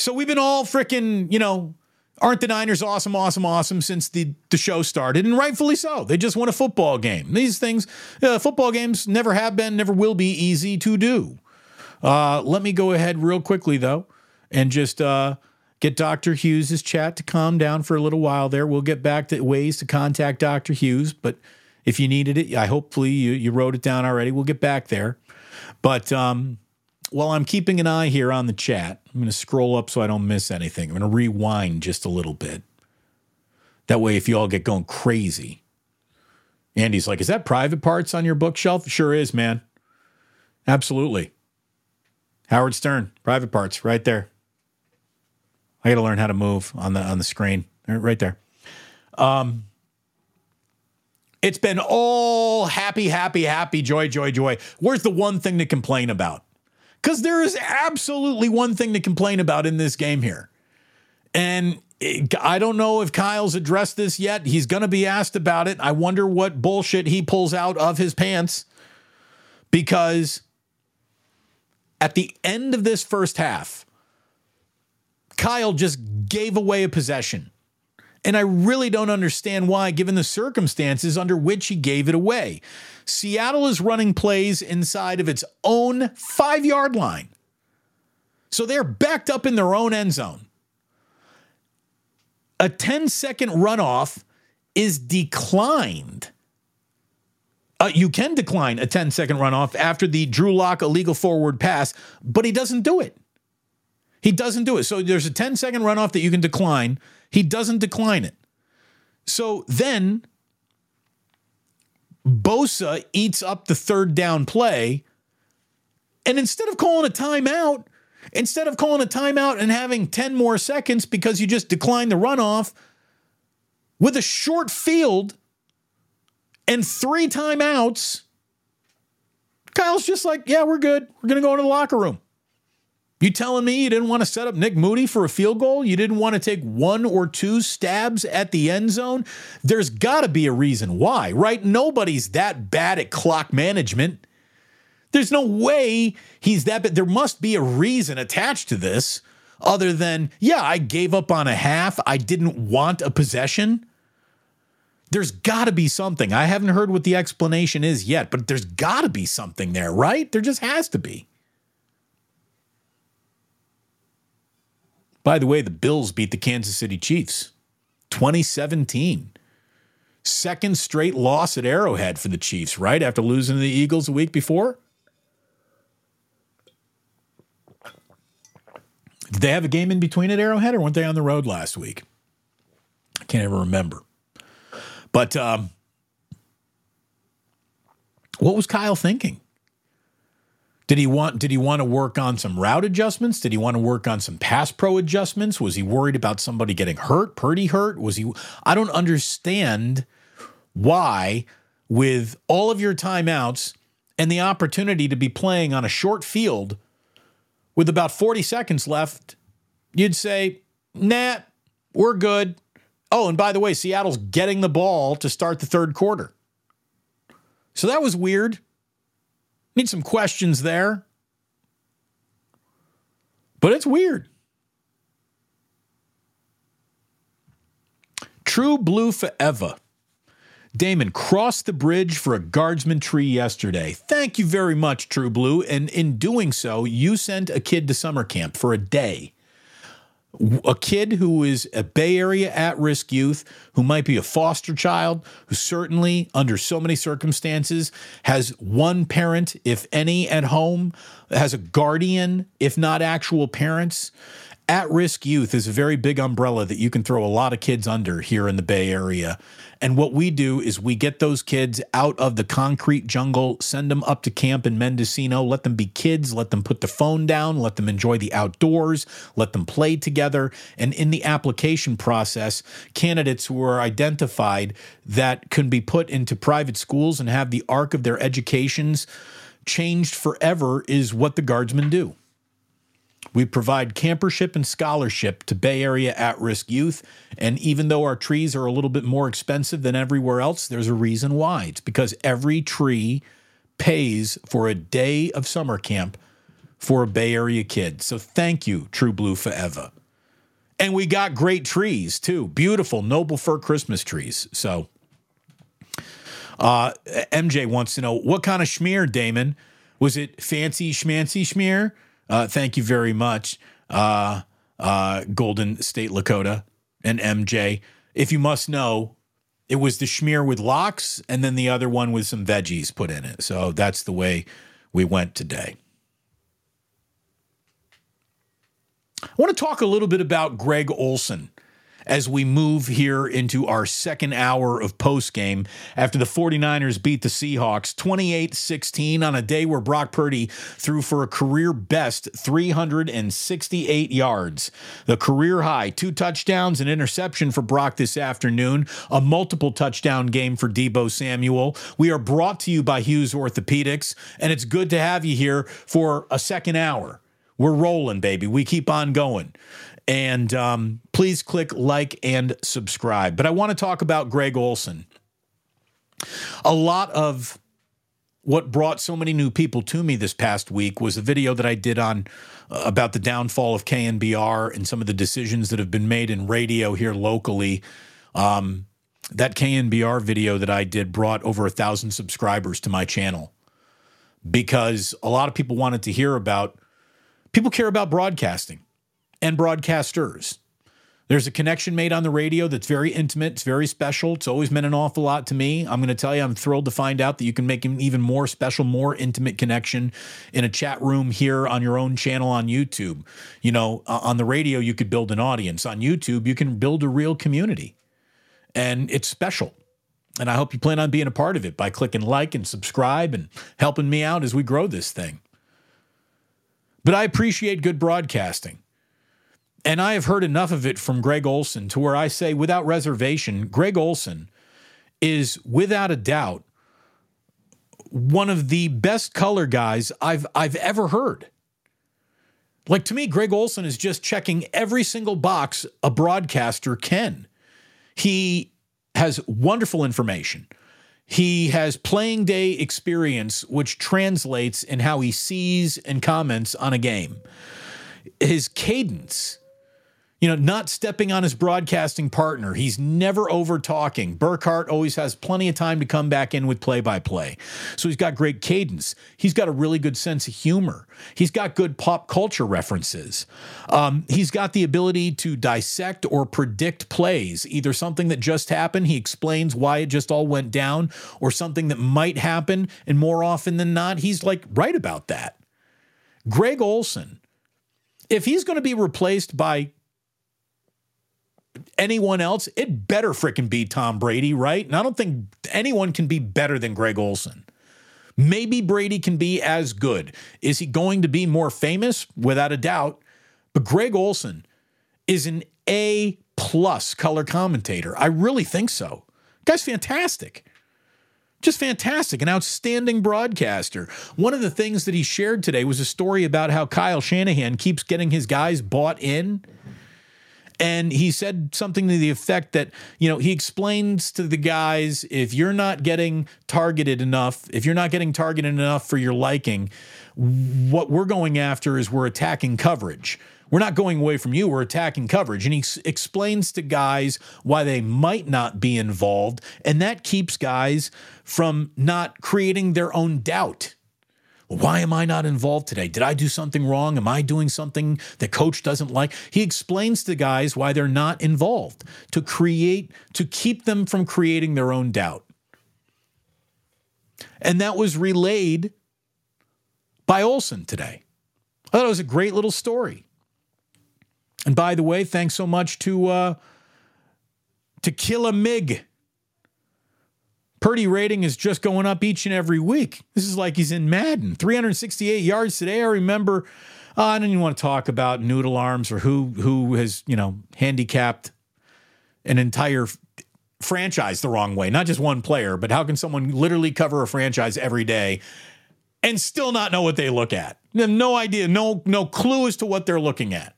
So we've been all freaking, you know, aren't the Niners awesome, awesome, awesome since the, the show started? And rightfully so. They just won a football game. These things, uh, football games never have been, never will be easy to do. Uh, let me go ahead real quickly, though, and just uh, get Dr. Hughes' chat to calm down for a little while there. We'll get back to ways to contact Dr. Hughes, but if you needed it, I hopefully you, you wrote it down already. We'll get back there. But um, while I'm keeping an eye here on the chat, I'm going to scroll up so I don't miss anything. I'm going to rewind just a little bit. That way, if you all get going crazy, Andy's like, Is that private parts on your bookshelf? Sure is, man. Absolutely. Howard Stern, private parts, right there. I got to learn how to move on the on the screen, right there. Um, it's been all happy, happy, happy, joy, joy, joy. Where's the one thing to complain about? Because there is absolutely one thing to complain about in this game here. And I don't know if Kyle's addressed this yet. He's going to be asked about it. I wonder what bullshit he pulls out of his pants because at the end of this first half, Kyle just gave away a possession. And I really don't understand why, given the circumstances under which he gave it away. Seattle is running plays inside of its own five yard line. So they're backed up in their own end zone. A 10 second runoff is declined. Uh, you can decline a 10 second runoff after the Drew Lock illegal forward pass, but he doesn't do it. He doesn't do it. So there's a 10 second runoff that you can decline. He doesn't decline it. So then Bosa eats up the third down play. And instead of calling a timeout, instead of calling a timeout and having 10 more seconds because you just declined the runoff, with a short field and three timeouts, Kyle's just like, yeah, we're good. We're going to go into the locker room. You telling me you didn't want to set up Nick Moody for a field goal? You didn't want to take one or two stabs at the end zone? There's got to be a reason why, right? Nobody's that bad at clock management. There's no way he's that bad. There must be a reason attached to this other than, yeah, I gave up on a half. I didn't want a possession. There's got to be something. I haven't heard what the explanation is yet, but there's got to be something there, right? There just has to be. By the way, the Bills beat the Kansas City Chiefs 2017. Second straight loss at Arrowhead for the Chiefs, right? After losing to the Eagles a week before. Did they have a game in between at Arrowhead or weren't they on the road last week? I can't ever remember. But um, what was Kyle thinking? Did he want did he want to work on some route adjustments? Did he want to work on some pass pro adjustments? Was he worried about somebody getting hurt, Purdy hurt? Was he I don't understand why with all of your timeouts and the opportunity to be playing on a short field with about 40 seconds left, you'd say, "Nah, we're good." Oh, and by the way, Seattle's getting the ball to start the third quarter. So that was weird. Need some questions there. But it's weird. True Blue Forever. Damon crossed the bridge for a guardsman tree yesterday. Thank you very much, True Blue. And in doing so, you sent a kid to summer camp for a day a kid who is a Bay Area at risk youth, who might be a foster child, who certainly, under so many circumstances, has one parent, if any, at home, has a guardian, if not actual parents. At risk youth is a very big umbrella that you can throw a lot of kids under here in the Bay Area. And what we do is we get those kids out of the concrete jungle, send them up to camp in Mendocino, let them be kids, let them put the phone down, let them enjoy the outdoors, let them play together. And in the application process, candidates who are identified that can be put into private schools and have the arc of their educations changed forever is what the guardsmen do. We provide campership and scholarship to Bay Area at risk youth. And even though our trees are a little bit more expensive than everywhere else, there's a reason why. It's because every tree pays for a day of summer camp for a Bay Area kid. So thank you, True Blue Forever. And we got great trees too. Beautiful noble fir Christmas trees. So uh, MJ wants to know what kind of schmear, Damon? Was it fancy schmancy schmear? Uh, thank you very much, uh, uh, Golden State Lakota and MJ. If you must know, it was the schmear with lox, and then the other one with some veggies put in it. So that's the way we went today. I want to talk a little bit about Greg Olsen as we move here into our second hour of post game after the 49ers beat the Seahawks 28 16 on a day where Brock Purdy threw for a career best 368 yards. The career high, two touchdowns, an interception for Brock this afternoon, a multiple touchdown game for Deebo Samuel. We are brought to you by Hughes Orthopedics, and it's good to have you here for a second hour. We're rolling, baby. We keep on going. And um, please click like and subscribe. But I want to talk about Greg Olsen. A lot of what brought so many new people to me this past week was a video that I did on uh, about the downfall of KNBR and some of the decisions that have been made in radio here locally. Um, that KNBR video that I did brought over a thousand subscribers to my channel because a lot of people wanted to hear about people care about broadcasting and broadcasters. There's a connection made on the radio that's very intimate. It's very special. It's always meant an awful lot to me. I'm going to tell you, I'm thrilled to find out that you can make an even more special, more intimate connection in a chat room here on your own channel on YouTube. You know, on the radio, you could build an audience. On YouTube, you can build a real community. And it's special. And I hope you plan on being a part of it by clicking like and subscribe and helping me out as we grow this thing. But I appreciate good broadcasting. And I have heard enough of it from Greg Olsen to where I say, without reservation, Greg Olsen is without a doubt one of the best color guys I've I've ever heard. Like to me, Greg Olsen is just checking every single box a broadcaster can. He has wonderful information. He has playing day experience, which translates in how he sees and comments on a game. His cadence you know, not stepping on his broadcasting partner. He's never over talking. Burkhardt always has plenty of time to come back in with play by play. So he's got great cadence. He's got a really good sense of humor. He's got good pop culture references. Um, he's got the ability to dissect or predict plays, either something that just happened, he explains why it just all went down, or something that might happen. And more often than not, he's like right about that. Greg Olsen, if he's going to be replaced by anyone else, it better freaking be Tom Brady, right? And I don't think anyone can be better than Greg Olsen. Maybe Brady can be as good. Is he going to be more famous? Without a doubt. But Greg Olsen is an A plus color commentator. I really think so. Guy's fantastic. Just fantastic, an outstanding broadcaster. One of the things that he shared today was a story about how Kyle Shanahan keeps getting his guys bought in and he said something to the effect that, you know, he explains to the guys if you're not getting targeted enough, if you're not getting targeted enough for your liking, what we're going after is we're attacking coverage. We're not going away from you, we're attacking coverage. And he s- explains to guys why they might not be involved. And that keeps guys from not creating their own doubt why am I not involved today? Did I do something wrong? Am I doing something the coach doesn't like? He explains to guys why they're not involved to create, to keep them from creating their own doubt. And that was relayed by Olsen today. I thought it was a great little story. And by the way, thanks so much to uh, to Kill a Mig Purdy rating is just going up each and every week. This is like he's in Madden. 368 yards today. I remember uh, I don't even want to talk about noodle arms or who who has, you know, handicapped an entire franchise the wrong way. Not just one player, but how can someone literally cover a franchise every day and still not know what they look at? No idea, no no clue as to what they're looking at.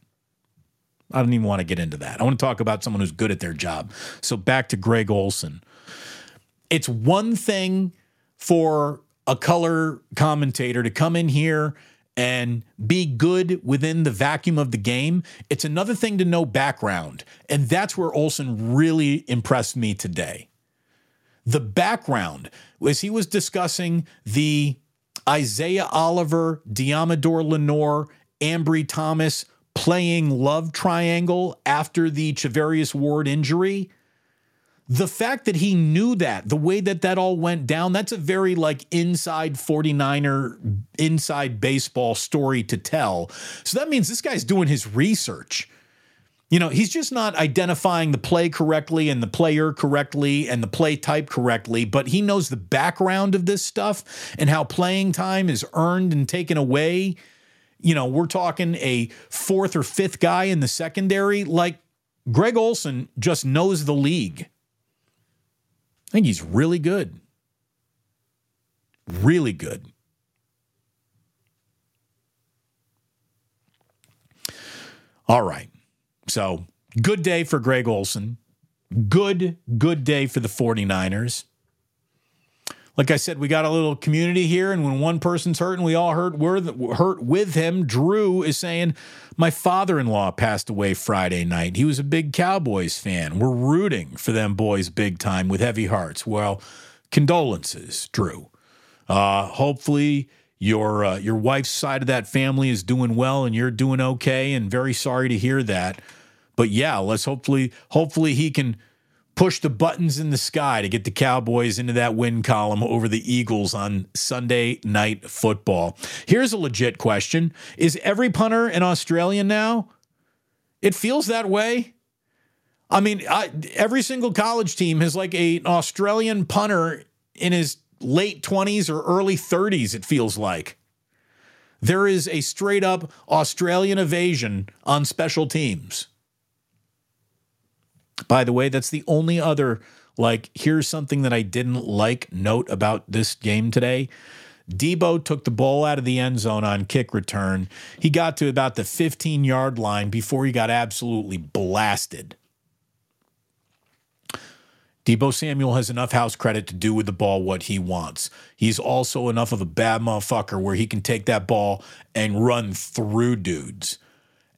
I don't even want to get into that. I want to talk about someone who's good at their job. So back to Greg Olsen it's one thing for a color commentator to come in here and be good within the vacuum of the game. It's another thing to know background. And that's where Olsen really impressed me today. The background as he was discussing the Isaiah Oliver, Deommodo Lenoir, Ambry Thomas playing love triangle after the Charvarius Ward injury the fact that he knew that, the way that that all went down, that's a very like inside 49er, inside baseball story to tell. So that means this guy's doing his research. You know, he's just not identifying the play correctly and the player correctly and the play type correctly, but he knows the background of this stuff and how playing time is earned and taken away. You know, we're talking a fourth or fifth guy in the secondary. Like Greg Olsen just knows the league. I think he's really good. Really good. All right. So, good day for Greg Olsen. Good, good day for the 49ers like I said, we got a little community here, and when one person's hurting, we all hurt. We're hurt with him. Drew is saying, "My father-in-law passed away Friday night. He was a big Cowboys fan. We're rooting for them boys big time with heavy hearts." Well, condolences, Drew. Uh, hopefully, your uh, your wife's side of that family is doing well, and you're doing okay. And very sorry to hear that. But yeah, let's hopefully hopefully he can push the buttons in the sky to get the Cowboys into that win column over the Eagles on Sunday night football. Here's a legit question Is every punter an Australian now? It feels that way. I mean, I, every single college team has like a, an Australian punter in his late 20s or early 30s, it feels like. There is a straight up Australian evasion on special teams. By the way, that's the only other, like, here's something that I didn't like note about this game today. Deebo took the ball out of the end zone on kick return. He got to about the 15 yard line before he got absolutely blasted. Deebo Samuel has enough house credit to do with the ball what he wants. He's also enough of a bad motherfucker where he can take that ball and run through dudes.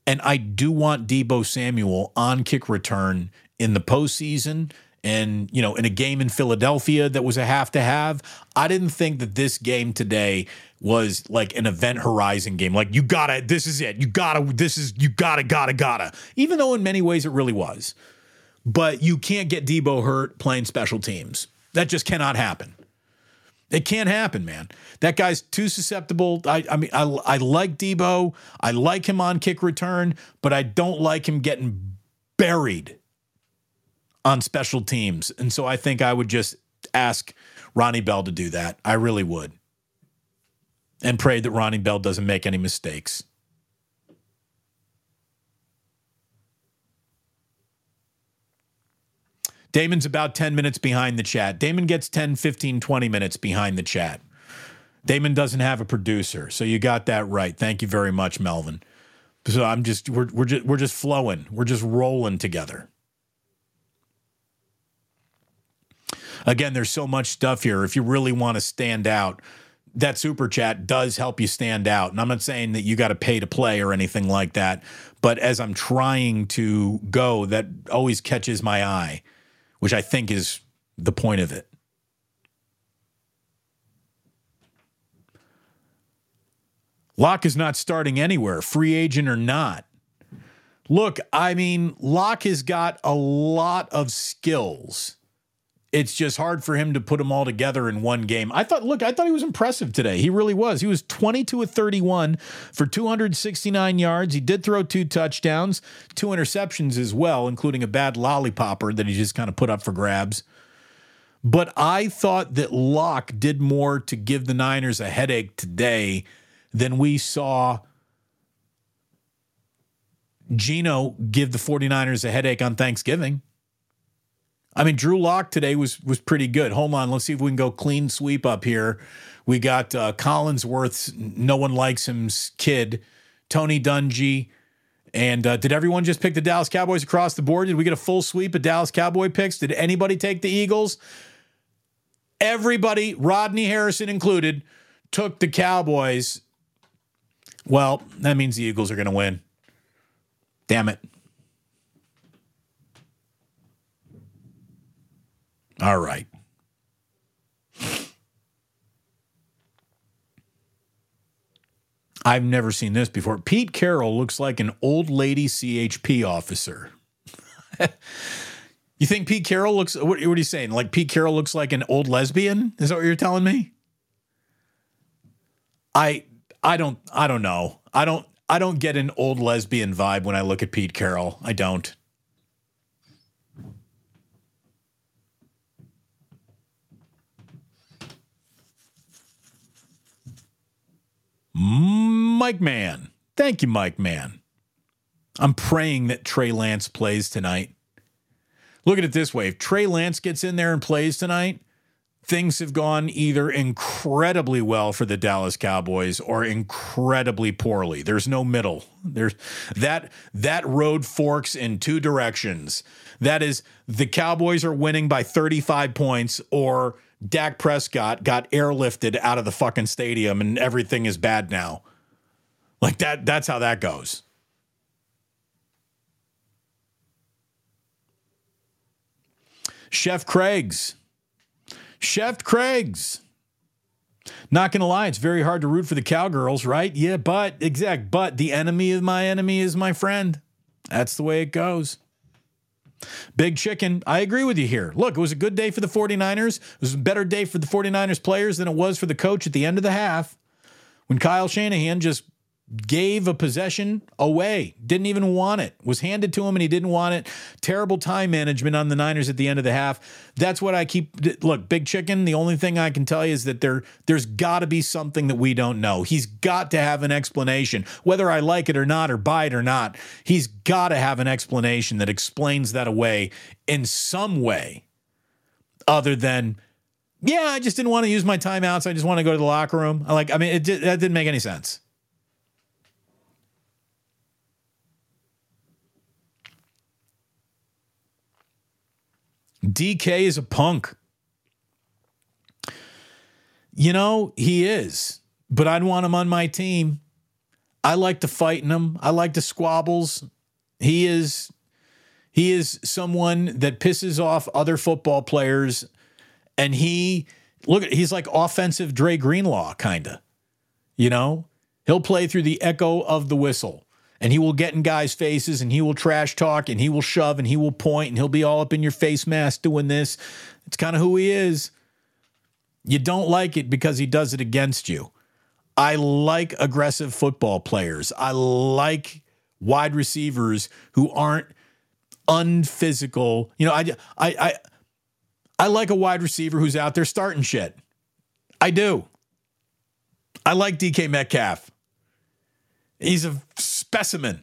And I do want Deebo Samuel on kick return in the postseason and you know in a game in Philadelphia that was a have to have. I didn't think that this game today was like an event horizon game. Like you gotta, this is it. You gotta, this is you gotta, gotta, gotta. Even though in many ways it really was, but you can't get Deebo hurt playing special teams. That just cannot happen. It can't happen, man. That guy's too susceptible. I, I mean, I, I like Deebo. I like him on kick return, but I don't like him getting buried on special teams. And so I think I would just ask Ronnie Bell to do that. I really would. And pray that Ronnie Bell doesn't make any mistakes. Damon's about 10 minutes behind the chat. Damon gets 10, 15, 20 minutes behind the chat. Damon doesn't have a producer, so you got that right. Thank you very much, Melvin. So I'm just we're we're just we're just flowing. We're just rolling together. Again, there's so much stuff here. If you really want to stand out, that super chat does help you stand out. And I'm not saying that you got to pay to play or anything like that. But as I'm trying to go, that always catches my eye, which I think is the point of it. Lock is not starting anywhere, free agent or not. Look, I mean, Lock has got a lot of skills it's just hard for him to put them all together in one game. I thought, look, I thought he was impressive today. He really was. He was 22 of 31 for 269 yards. He did throw two touchdowns, two interceptions as well, including a bad lollipopper that he just kind of put up for grabs. But I thought that Lock did more to give the Niners a headache today than we saw Geno give the 49ers a headache on Thanksgiving. I mean, Drew Lock today was was pretty good. Hold on, let's see if we can go clean sweep up here. We got uh, Collinsworth's no one likes him's kid, Tony Dungy. And uh, did everyone just pick the Dallas Cowboys across the board? Did we get a full sweep of Dallas Cowboy picks? Did anybody take the Eagles? Everybody, Rodney Harrison included, took the Cowboys. Well, that means the Eagles are going to win. Damn it. All right. I've never seen this before. Pete Carroll looks like an old lady CHP officer. you think Pete Carroll looks, what, what are you saying? Like Pete Carroll looks like an old lesbian? Is that what you're telling me? I, I don't, I don't know. I don't, I don't get an old lesbian vibe when I look at Pete Carroll. I don't. Mike Mann. Thank you, Mike Mann. I'm praying that Trey Lance plays tonight. Look at it this way if Trey Lance gets in there and plays tonight, things have gone either incredibly well for the Dallas Cowboys or incredibly poorly. There's no middle. There's that that road forks in two directions. That is the Cowboys are winning by 35 points or Dak Prescott got airlifted out of the fucking stadium and everything is bad now. Like that that's how that goes. Chef Craig's. Chef Craig's. Not gonna lie, it's very hard to root for the cowgirls, right? Yeah, but exact, but the enemy of my enemy is my friend. That's the way it goes. Big chicken, I agree with you here. Look, it was a good day for the 49ers. It was a better day for the 49ers players than it was for the coach at the end of the half when Kyle Shanahan just gave a possession away, didn't even want it, was handed to him and he didn't want it. Terrible time management on the Niners at the end of the half. That's what I keep look, Big Chicken, the only thing I can tell you is that there there's got to be something that we don't know. He's got to have an explanation, whether I like it or not or buy it or not. He's got to have an explanation that explains that away in some way other than yeah, I just didn't want to use my timeouts. I just want to go to the locker room. I like I mean it that didn't make any sense. DK is a punk. You know, he is, but I'd want him on my team. I like to fight in him. I like the squabbles. He is he is someone that pisses off other football players and he look he's like offensive Dre Greenlaw kind of. You know, he'll play through the echo of the whistle and he will get in guys' faces and he will trash talk and he will shove and he will point and he'll be all up in your face mask doing this. It's kind of who he is. You don't like it because he does it against you. I like aggressive football players. I like wide receivers who aren't unphysical. You know, I I I I like a wide receiver who's out there starting shit. I do. I like DK Metcalf. He's a specimen,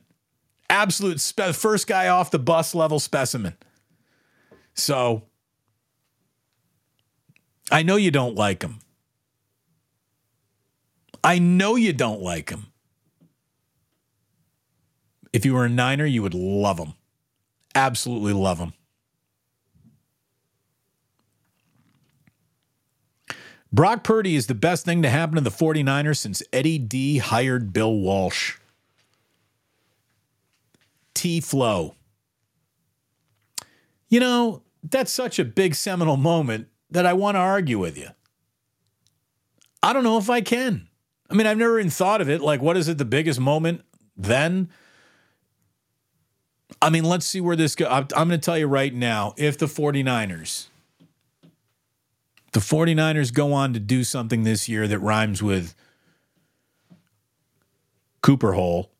absolute spe- first guy off the bus level specimen. So I know you don't like him. I know you don't like him. If you were a Niner, you would love him. Absolutely love him. Brock Purdy is the best thing to happen to the 49ers since Eddie D hired Bill Walsh. T Flow. You know, that's such a big seminal moment that I want to argue with you. I don't know if I can. I mean, I've never even thought of it. Like, what is it, the biggest moment then? I mean, let's see where this goes. I'm going to tell you right now if the 49ers the 49ers go on to do something this year that rhymes with Cooper Hole.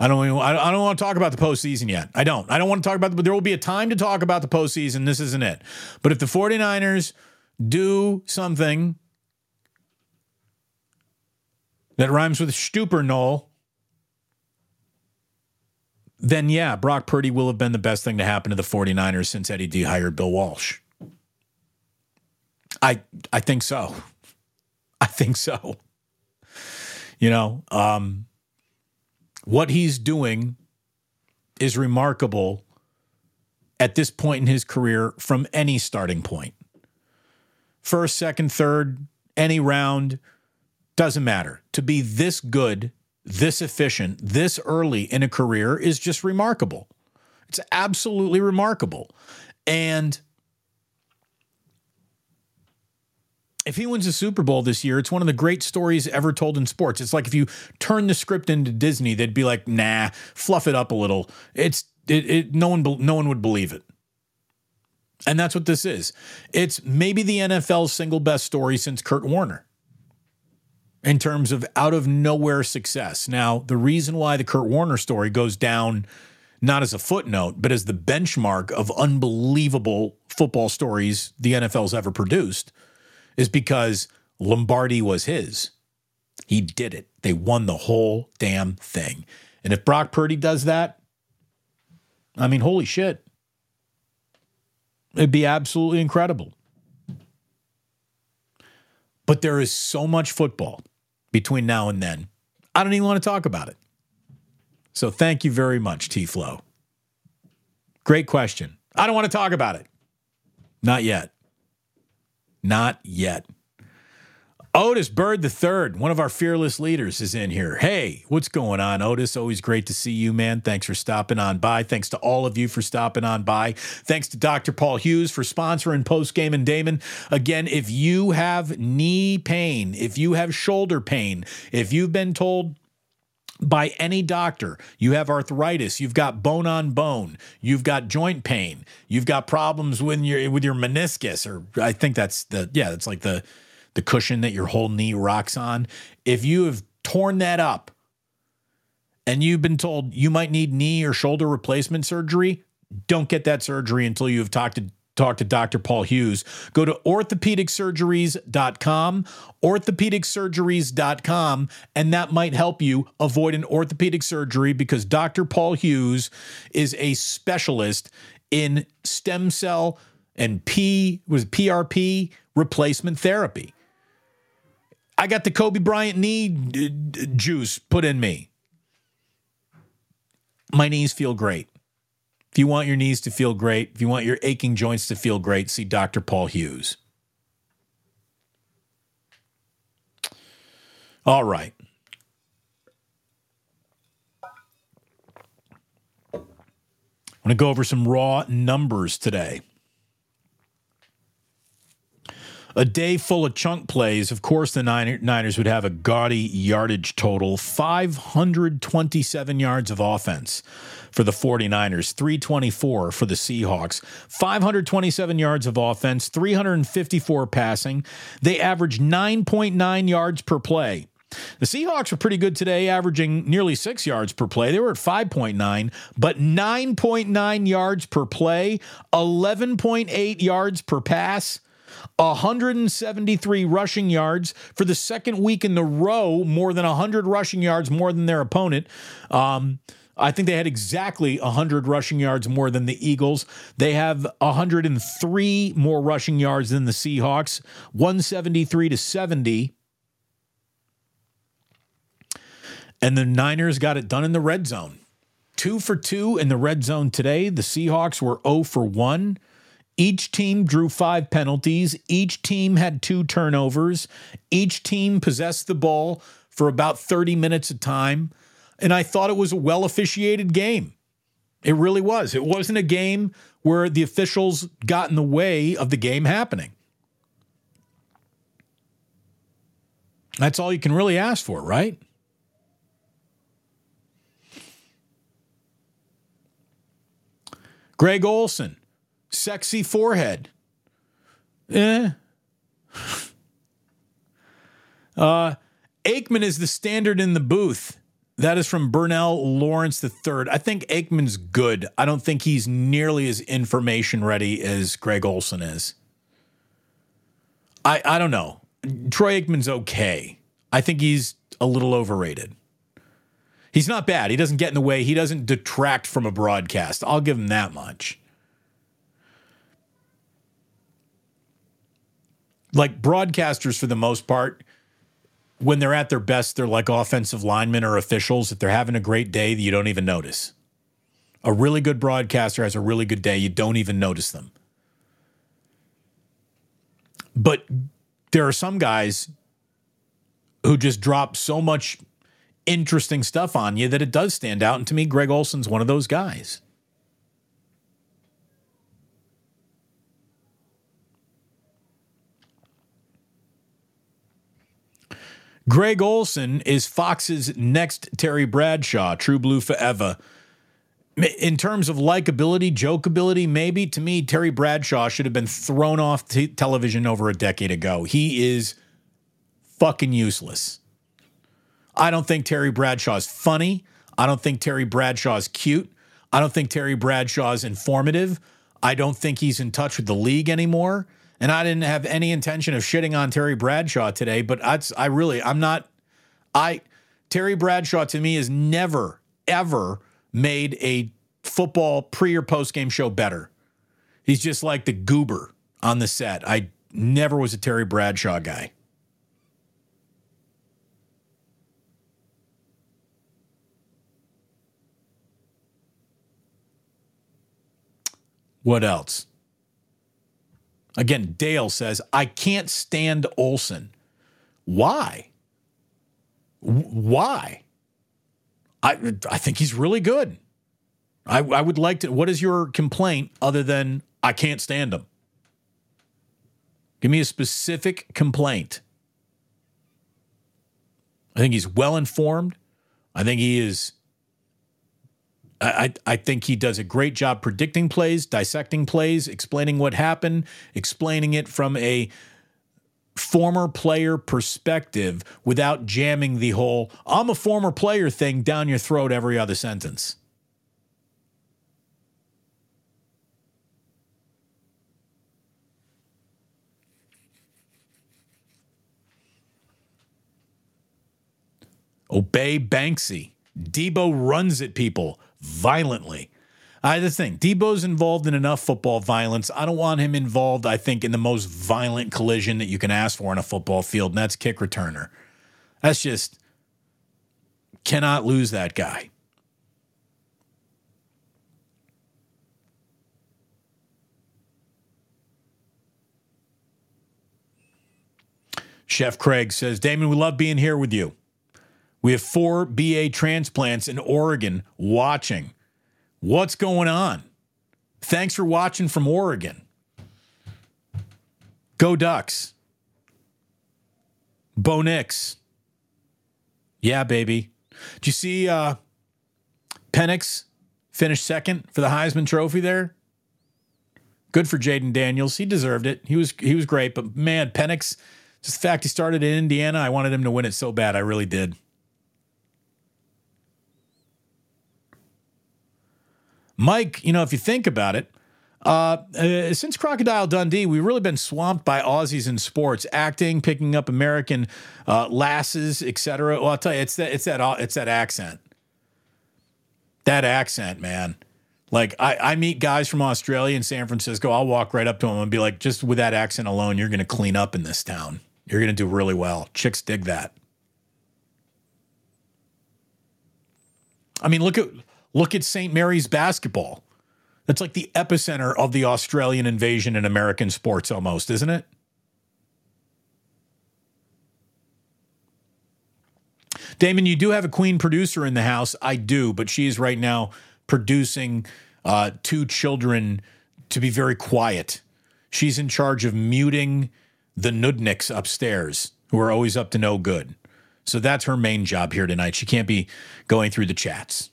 I don't. Even, I don't want to talk about the postseason yet. I don't. I don't want to talk about. The, but there will be a time to talk about the postseason. This isn't it. But if the 49ers do something that rhymes with Stuper Knoll, then yeah, Brock Purdy will have been the best thing to happen to the 49ers since Eddie D hired Bill Walsh. I I think so. I think so. You know, um, what he's doing is remarkable at this point in his career from any starting point. First, second, third, any round, Doesn't matter. To be this good, this efficient, this early in a career is just remarkable. It's absolutely remarkable. And if he wins a Super Bowl this year, it's one of the great stories ever told in sports. It's like if you turn the script into Disney, they'd be like, "Nah, fluff it up a little." It's it, it no one no one would believe it. And that's what this is. It's maybe the NFL's single best story since Kurt Warner in terms of out of nowhere success. Now, the reason why the Kurt Warner story goes down not as a footnote, but as the benchmark of unbelievable football stories the NFL's ever produced is because Lombardi was his. He did it. They won the whole damn thing. And if Brock Purdy does that, I mean, holy shit. It'd be absolutely incredible. But there is so much football between now and then. I don't even want to talk about it. So thank you very much, T Flow. Great question. I don't want to talk about it. Not yet. Not yet. Otis Bird III, one of our fearless leaders, is in here. Hey, what's going on, Otis? Always great to see you, man. Thanks for stopping on by. Thanks to all of you for stopping on by. Thanks to Dr. Paul Hughes for sponsoring Post Game and Damon. Again, if you have knee pain, if you have shoulder pain, if you've been told by any doctor. You have arthritis, you've got bone on bone, you've got joint pain, you've got problems with your with your meniscus or I think that's the yeah, that's like the the cushion that your whole knee rocks on. If you have torn that up and you've been told you might need knee or shoulder replacement surgery, don't get that surgery until you have talked to talk to Dr. Paul Hughes. Go to orthopedicsurgeries.com, orthopedicsurgeries.com, and that might help you avoid an orthopedic surgery because Dr. Paul Hughes is a specialist in stem cell and P was PRP replacement therapy. I got the Kobe Bryant knee uh, juice put in me. My knees feel great. If you want your knees to feel great, if you want your aching joints to feel great, see Dr. Paul Hughes. All right. I'm going to go over some raw numbers today. A day full of chunk plays. Of course, the Niners would have a gaudy yardage total 527 yards of offense for the 49ers, 324 for the Seahawks, 527 yards of offense, 354 passing. They averaged 9.9 yards per play. The Seahawks were pretty good today, averaging nearly six yards per play. They were at 5.9, but 9.9 yards per play, 11.8 yards per pass. 173 rushing yards for the second week in the row, more than 100 rushing yards more than their opponent. Um, I think they had exactly 100 rushing yards more than the Eagles. They have 103 more rushing yards than the Seahawks, 173 to 70. And the Niners got it done in the red zone. Two for two in the red zone today. The Seahawks were 0 for 1. Each team drew five penalties. Each team had two turnovers. Each team possessed the ball for about 30 minutes of time. And I thought it was a well officiated game. It really was. It wasn't a game where the officials got in the way of the game happening. That's all you can really ask for, right? Greg Olsen, sexy forehead. Eh. Uh, Aikman is the standard in the booth. That is from Burnell Lawrence III. I think Aikman's good. I don't think he's nearly as information ready as Greg Olsen is. I I don't know. Troy Aikman's okay. I think he's a little overrated. He's not bad. He doesn't get in the way. He doesn't detract from a broadcast. I'll give him that much. Like broadcasters, for the most part, when they're at their best, they're like offensive linemen or officials. If they're having a great day, that you don't even notice. A really good broadcaster has a really good day, you don't even notice them. But there are some guys who just drop so much interesting stuff on you that it does stand out. And to me, Greg Olsen's one of those guys. Greg Olsen is Fox's next Terry Bradshaw, True Blue Forever. In terms of likability, jokeability, maybe to me, Terry Bradshaw should have been thrown off t- television over a decade ago. He is fucking useless. I don't think Terry Bradshaw is funny. I don't think Terry Bradshaw is cute. I don't think Terry Bradshaw is informative. I don't think he's in touch with the league anymore. And I didn't have any intention of shitting on Terry Bradshaw today, but I, I really, I'm not, I, Terry Bradshaw to me has never, ever made a football pre or post game show better. He's just like the goober on the set. I never was a Terry Bradshaw guy. What else? Again, Dale says, I can't stand Olsen. Why? why? I, I think he's really good. I, I would like to. What is your complaint other than I can't stand him? Give me a specific complaint. I think he's well informed. I think he is I, I think he does a great job predicting plays, dissecting plays, explaining what happened, explaining it from a former player perspective without jamming the whole I'm a former player thing down your throat every other sentence. Obey Banksy. Deebo runs at people violently. Uh, I just think Deebo's involved in enough football violence. I don't want him involved, I think, in the most violent collision that you can ask for in a football field, and that's kick returner. That's just cannot lose that guy. Chef Craig says, Damon, we love being here with you. We have four BA transplants in Oregon watching. What's going on? Thanks for watching from Oregon. Go Ducks. Bo Nix. Yeah, baby. Did you see uh, Penix finish second for the Heisman Trophy there? Good for Jayden Daniels. He deserved it. He was he was great, but man, Penix, just the fact he started in Indiana, I wanted him to win it so bad. I really did. Mike, you know, if you think about it, uh, uh, since Crocodile Dundee, we've really been swamped by Aussies in sports, acting, picking up American uh, lasses, etc. Well, I'll tell you, it's that, it's that, it's that accent. That accent, man. Like I, I meet guys from Australia and San Francisco. I'll walk right up to them and be like, just with that accent alone, you're going to clean up in this town. You're going to do really well. Chicks dig that. I mean, look at Look at St. Mary's basketball. That's like the epicenter of the Australian invasion in American sports, almost, isn't it? Damon, you do have a queen producer in the house. I do, but she's right now producing uh, two children to be very quiet. She's in charge of muting the nudniks upstairs, who are always up to no good. So that's her main job here tonight. She can't be going through the chats.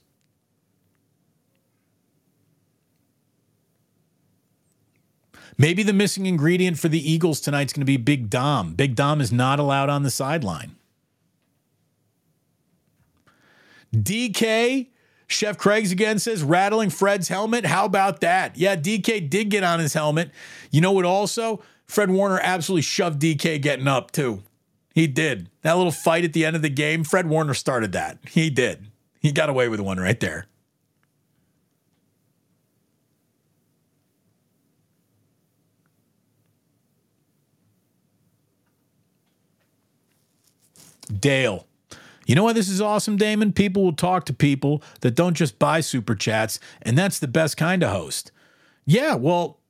Maybe the missing ingredient for the Eagles tonight is going to be Big Dom. Big Dom is not allowed on the sideline. DK, Chef Craig's again says, rattling Fred's helmet. How about that? Yeah, DK did get on his helmet. You know what also? Fred Warner absolutely shoved DK getting up too. He did. That little fight at the end of the game, Fred Warner started that. He did. He got away with one right there. Dale. You know why this is awesome, Damon? People will talk to people that don't just buy super chats, and that's the best kind of host. Yeah, well,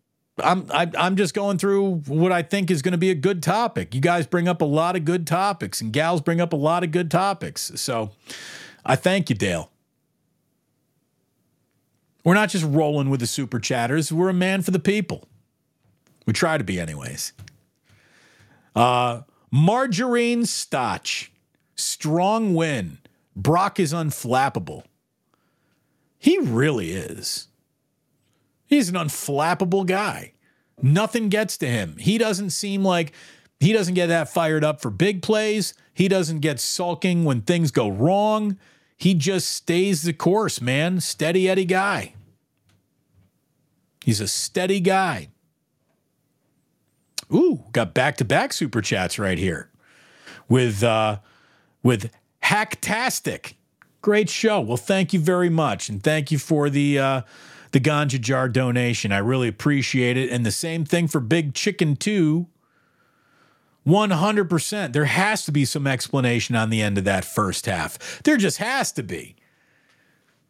I'm I, am i am just going through what I think is going to be a good topic. You guys bring up a lot of good topics, and gals bring up a lot of good topics. So I thank you, Dale. We're not just rolling with the super chatters. We're a man for the people. We try to be, anyways. Uh, Margarine Stotch, strong win. Brock is unflappable. He really is. He's an unflappable guy. Nothing gets to him. He doesn't seem like he doesn't get that fired up for big plays. He doesn't get sulking when things go wrong. He just stays the course, man. Steady Eddie guy. He's a steady guy. Ooh, got back to back super chats right here with uh, with Hacktastic. Great show. Well, thank you very much, and thank you for the uh, the ganja jar donation. I really appreciate it. And the same thing for Big Chicken too. 100%. There has to be some explanation on the end of that first half. There just has to be.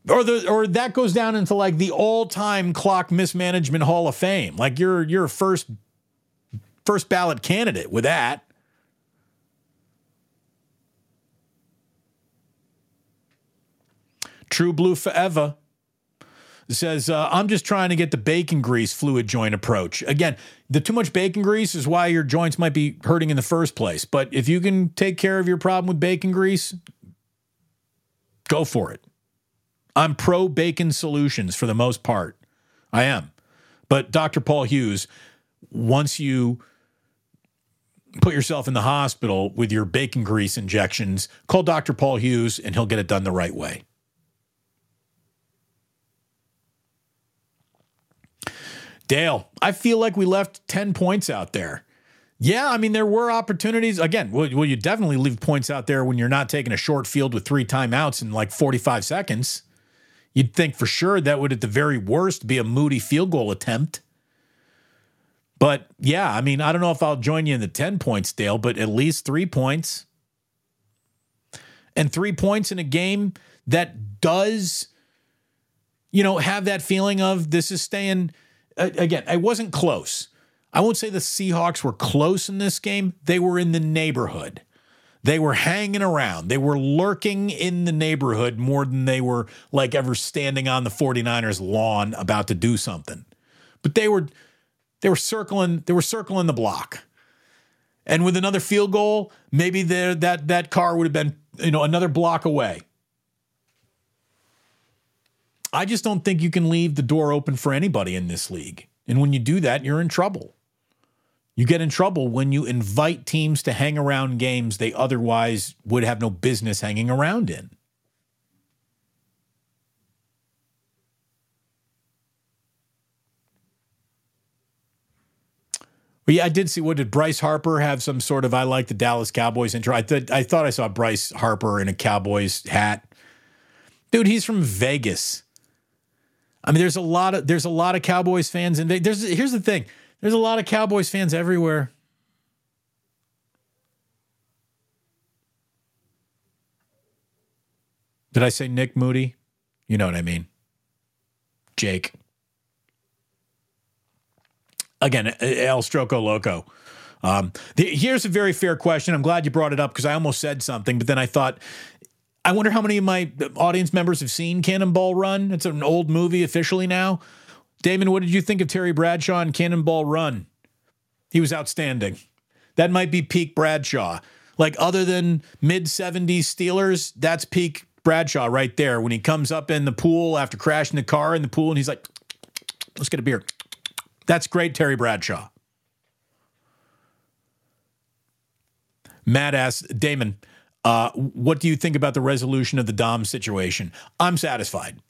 Or the or that goes down into like the all-time clock mismanagement hall of fame. Like you're you're first first ballot candidate with that. True Blue Forever says, uh, I'm just trying to get the bacon grease fluid joint approach. Again, the too much bacon grease is why your joints might be hurting in the first place. But if you can take care of your problem with bacon grease, go for it. I'm pro bacon solutions for the most part. I am. But Dr. Paul Hughes, once you put yourself in the hospital with your bacon grease injections, call Dr. Paul Hughes and he'll get it done the right way. Dale, I feel like we left 10 points out there. Yeah, I mean, there were opportunities. Again, well, you definitely leave points out there when you're not taking a short field with three timeouts in like 45 seconds. You'd think for sure that would, at the very worst, be a moody field goal attempt. But yeah, I mean, I don't know if I'll join you in the 10 points, Dale, but at least three points. And three points in a game that does, you know, have that feeling of this is staying again, I wasn't close. I won't say the Seahawks were close in this game. They were in the neighborhood. They were hanging around. They were lurking in the neighborhood more than they were like ever standing on the 49ers lawn about to do something. But they were they were circling they were circling the block. And with another field goal, maybe there that that car would have been, you know, another block away. I just don't think you can leave the door open for anybody in this league. And when you do that, you're in trouble. You get in trouble when you invite teams to hang around games they otherwise would have no business hanging around in. Well, yeah, I did see. What did Bryce Harper have? Some sort of "I like the Dallas Cowboys" intro. I thought I thought I saw Bryce Harper in a Cowboys hat. Dude, he's from Vegas. I mean, there's a lot of there's a lot of Cowboys fans, and there's here's the thing: there's a lot of Cowboys fans everywhere. Did I say Nick Moody? You know what I mean. Jake. Again, eh, eh, El Stroco Loco. Um, the, here's a very fair question. I'm glad you brought it up because I almost said something, but then I thought I wonder how many of my uh, audience members have seen Cannonball Run. It's an old movie officially now. Damon, what did you think of Terry Bradshaw and Cannonball Run? He was outstanding. That might be peak Bradshaw. Like other than mid 70s Steelers, that's peak Bradshaw right there. When he comes up in the pool after crashing the car in the pool and he's like, let's get a beer. That's great, Terry Bradshaw. Matt asks, Damon, uh, what do you think about the resolution of the Dom situation? I'm satisfied.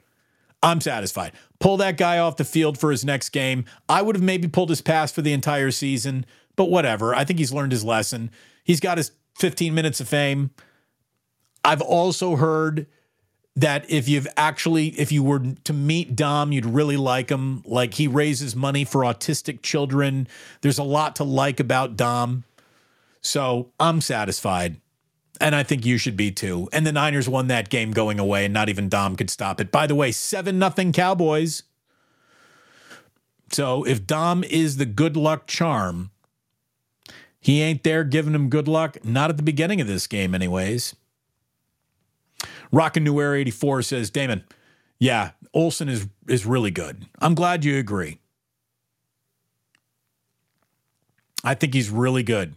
I'm satisfied. Pull that guy off the field for his next game. I would have maybe pulled his pass for the entire season, but whatever. I think he's learned his lesson. He's got his 15 minutes of fame. I've also heard that if you've actually if you were to meet Dom, you'd really like him. Like he raises money for autistic children. There's a lot to like about Dom. So, I'm satisfied. And I think you should be too. And the Niners won that game going away, and not even Dom could stop it. By the way, 7 nothing Cowboys. So if Dom is the good luck charm, he ain't there giving him good luck. Not at the beginning of this game, anyways. Rockin' New Air 84 says, Damon, yeah, Olsen is is really good. I'm glad you agree. I think he's really good.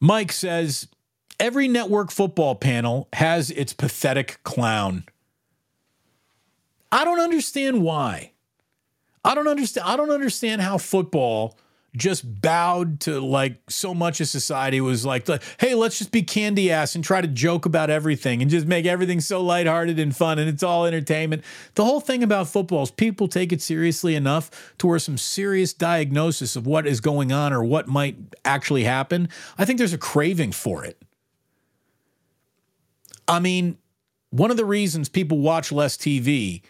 Mike says every network football panel has its pathetic clown. I don't understand why. I don't understand I don't understand how football just bowed to like so much of society was like, like, hey, let's just be candy ass and try to joke about everything and just make everything so lighthearted and fun and it's all entertainment. The whole thing about football is people take it seriously enough to where some serious diagnosis of what is going on or what might actually happen. I think there's a craving for it. I mean, one of the reasons people watch less TV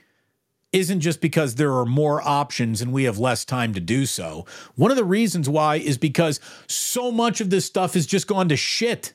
isn't just because there are more options and we have less time to do so. One of the reasons why is because so much of this stuff has just gone to shit.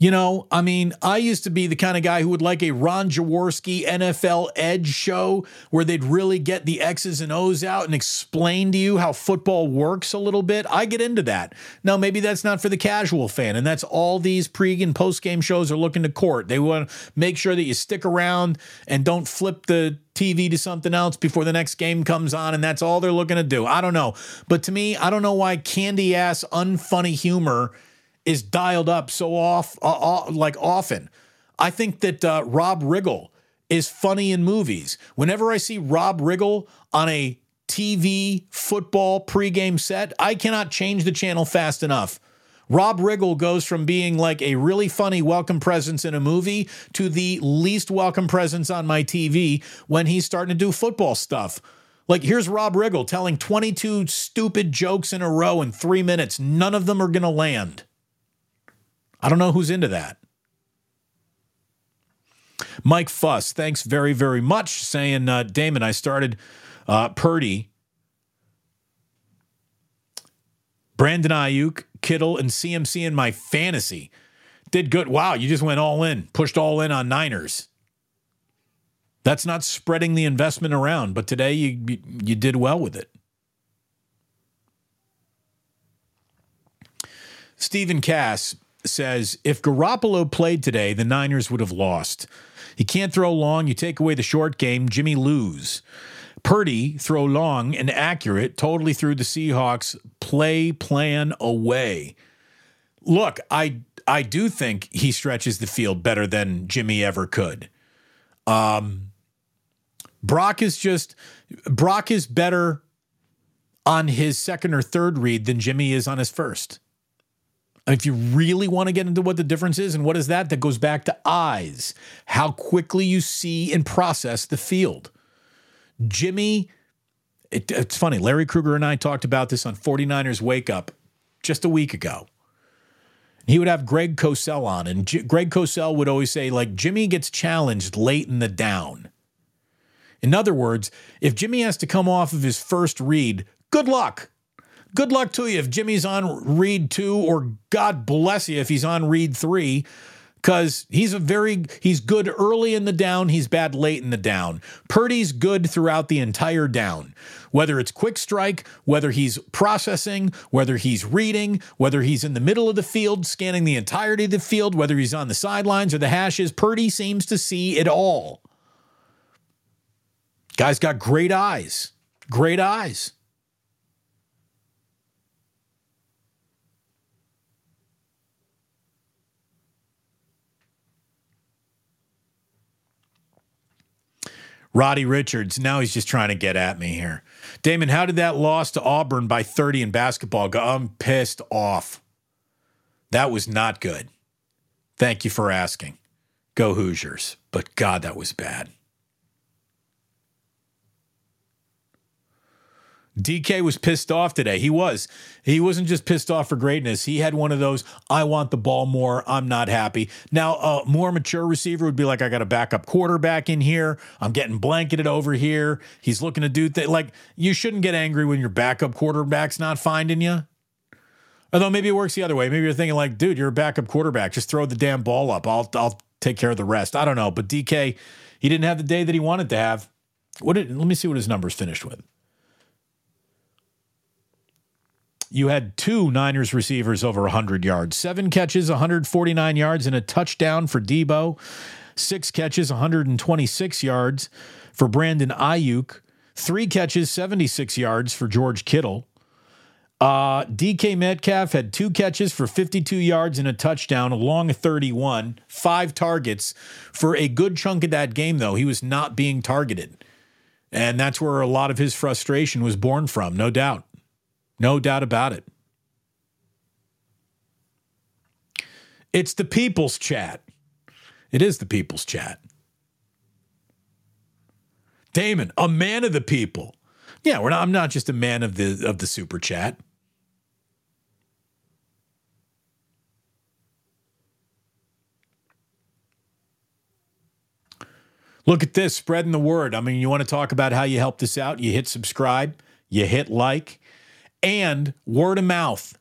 You know, I mean, I used to be the kind of guy who would like a Ron Jaworski NFL Edge show where they'd really get the X's and O's out and explain to you how football works a little bit. I get into that. Now, maybe that's not for the casual fan, and that's all these pre and post game shows are looking to court. They want to make sure that you stick around and don't flip the TV to something else before the next game comes on, and that's all they're looking to do. I don't know. But to me, I don't know why candy ass, unfunny humor is dialed up so off, uh, uh, like often. I think that uh, Rob Riggle is funny in movies. Whenever I see Rob Riggle on a TV football pregame set, I cannot change the channel fast enough. Rob Riggle goes from being like a really funny welcome presence in a movie to the least welcome presence on my TV when he's starting to do football stuff. Like, here's Rob Riggle telling 22 stupid jokes in a row in three minutes. None of them are going to land. I don't know who's into that. Mike Fuss, thanks very, very much. Saying, uh, Damon, I started uh, Purdy, Brandon Aiyuk, Kittle, and CMC in my fantasy. Did good. Wow, you just went all in, pushed all in on Niners. That's not spreading the investment around, but today you you did well with it. Stephen Cass, says if Garoppolo played today, the Niners would have lost. He can't throw long. You take away the short game, Jimmy lose. Purdy throw long and accurate, totally threw the Seahawks play plan away. Look, I I do think he stretches the field better than Jimmy ever could. Um, Brock is just Brock is better on his second or third read than Jimmy is on his first. If you really want to get into what the difference is and what is that, that goes back to eyes, how quickly you see and process the field. Jimmy, it, it's funny. Larry Krueger and I talked about this on 49ers Wake Up just a week ago. He would have Greg Cosell on, and Greg Cosell would always say, like, Jimmy gets challenged late in the down. In other words, if Jimmy has to come off of his first read, good luck good luck to you if Jimmy's on read two, or God bless you if he's on read three, because he's a very he's good early in the down, he's bad late in the down. Purdy's good throughout the entire down. Whether it's quick strike, whether he's processing, whether he's reading, whether he's in the middle of the field scanning the entirety of the field, whether he's on the sidelines or the hashes, Purdy seems to see it all. Guy's got great eyes. Great eyes. Roddy Richards, now he's just trying to get at me here. Damon, how did that loss to Auburn by 30 in basketball go? I'm pissed off. That was not good. Thank you for asking. Go Hoosiers. But God, that was bad. DK was pissed off today. He was. He wasn't just pissed off for greatness. He had one of those, I want the ball more. I'm not happy. Now, a more mature receiver would be like, I got a backup quarterback in here. I'm getting blanketed over here. He's looking to do things. Like, you shouldn't get angry when your backup quarterback's not finding you. Although maybe it works the other way. Maybe you're thinking, like, dude, you're a backup quarterback. Just throw the damn ball up. I'll, I'll take care of the rest. I don't know, but DK, he didn't have the day that he wanted to have. What did, let me see what his numbers finished with. You had two Niners receivers over 100 yards, seven catches, 149 yards, and a touchdown for Deebo, six catches, 126 yards for Brandon Aiyuk, three catches, 76 yards for George Kittle. Uh, DK Metcalf had two catches for 52 yards and a touchdown, along a 31, five targets. For a good chunk of that game, though, he was not being targeted. And that's where a lot of his frustration was born from, no doubt. No doubt about it. It's the people's chat. It is the people's chat. Damon, a man of the people. Yeah, we're not, I'm not just a man of the of the super chat. Look at this, spreading the word. I mean, you want to talk about how you help us out? You hit subscribe, you hit like, and word of mouth.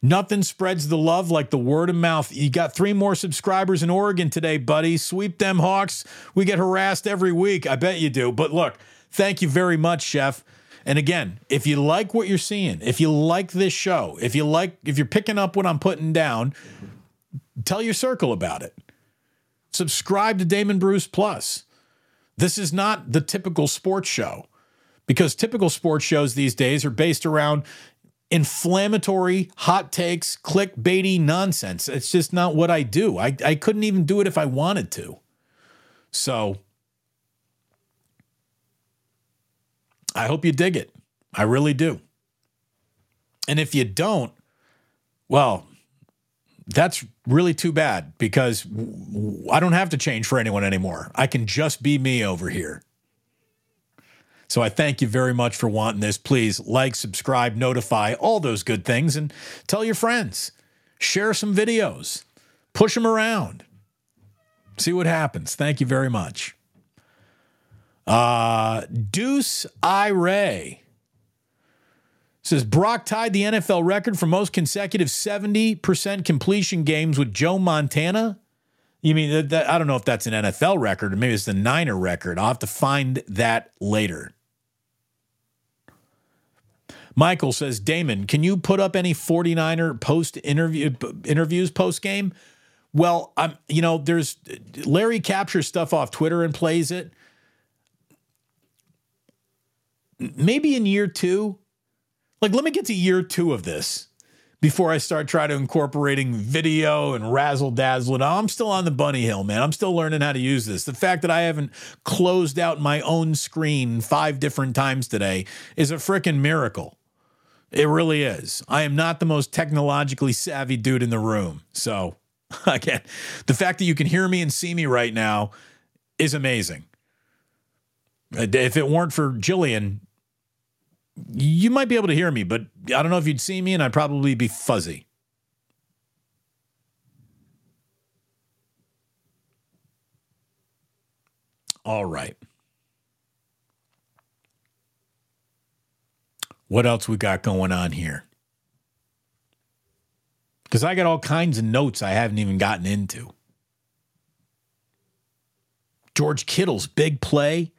Nothing spreads the love like the word of mouth. You got three more subscribers in Oregon today, buddy. Sweep them Hawks. We get harassed every week. I bet you do. But look, thank you very much, Chef. And again, if you like what you're seeing, if you like this show, if you like, if you're picking up what I'm putting down, tell your circle about it. Subscribe to Damon Bruce Plus. This is not the typical sports show because typical sports shows these days are based around inflammatory hot takes, clickbaity nonsense. It's just not what I do. I, I couldn't even do it if I wanted to. So I hope you dig it. I really do. And if you don't, well, that's really too bad because I don't have to change for anyone anymore. I can just be me over here. So I thank you very much for wanting this. Please like, subscribe, notify, all those good things, and tell your friends. Share some videos, push them around, see what happens. Thank you very much. Uh, Deuce I Ray says Brock tied the NFL record for most consecutive 70% completion games with Joe Montana. You mean that, that, I don't know if that's an NFL record or maybe it's the Niner record. I'll have to find that later. Michael says, Damon, can you put up any 49er post interview interviews post game? Well, I'm you know, there's Larry captures stuff off Twitter and plays it. Maybe in year two. Like, let me get to year two of this before I start trying to incorporating video and razzle dazzle. I'm still on the bunny hill, man. I'm still learning how to use this. The fact that I haven't closed out my own screen five different times today is a freaking miracle. It really is. I am not the most technologically savvy dude in the room. So, again, the fact that you can hear me and see me right now is amazing. Uh, if it weren't for Jillian, you might be able to hear me, but I don't know if you'd see me and I'd probably be fuzzy. All right. What else we got going on here? Because I got all kinds of notes I haven't even gotten into. George Kittle's big play,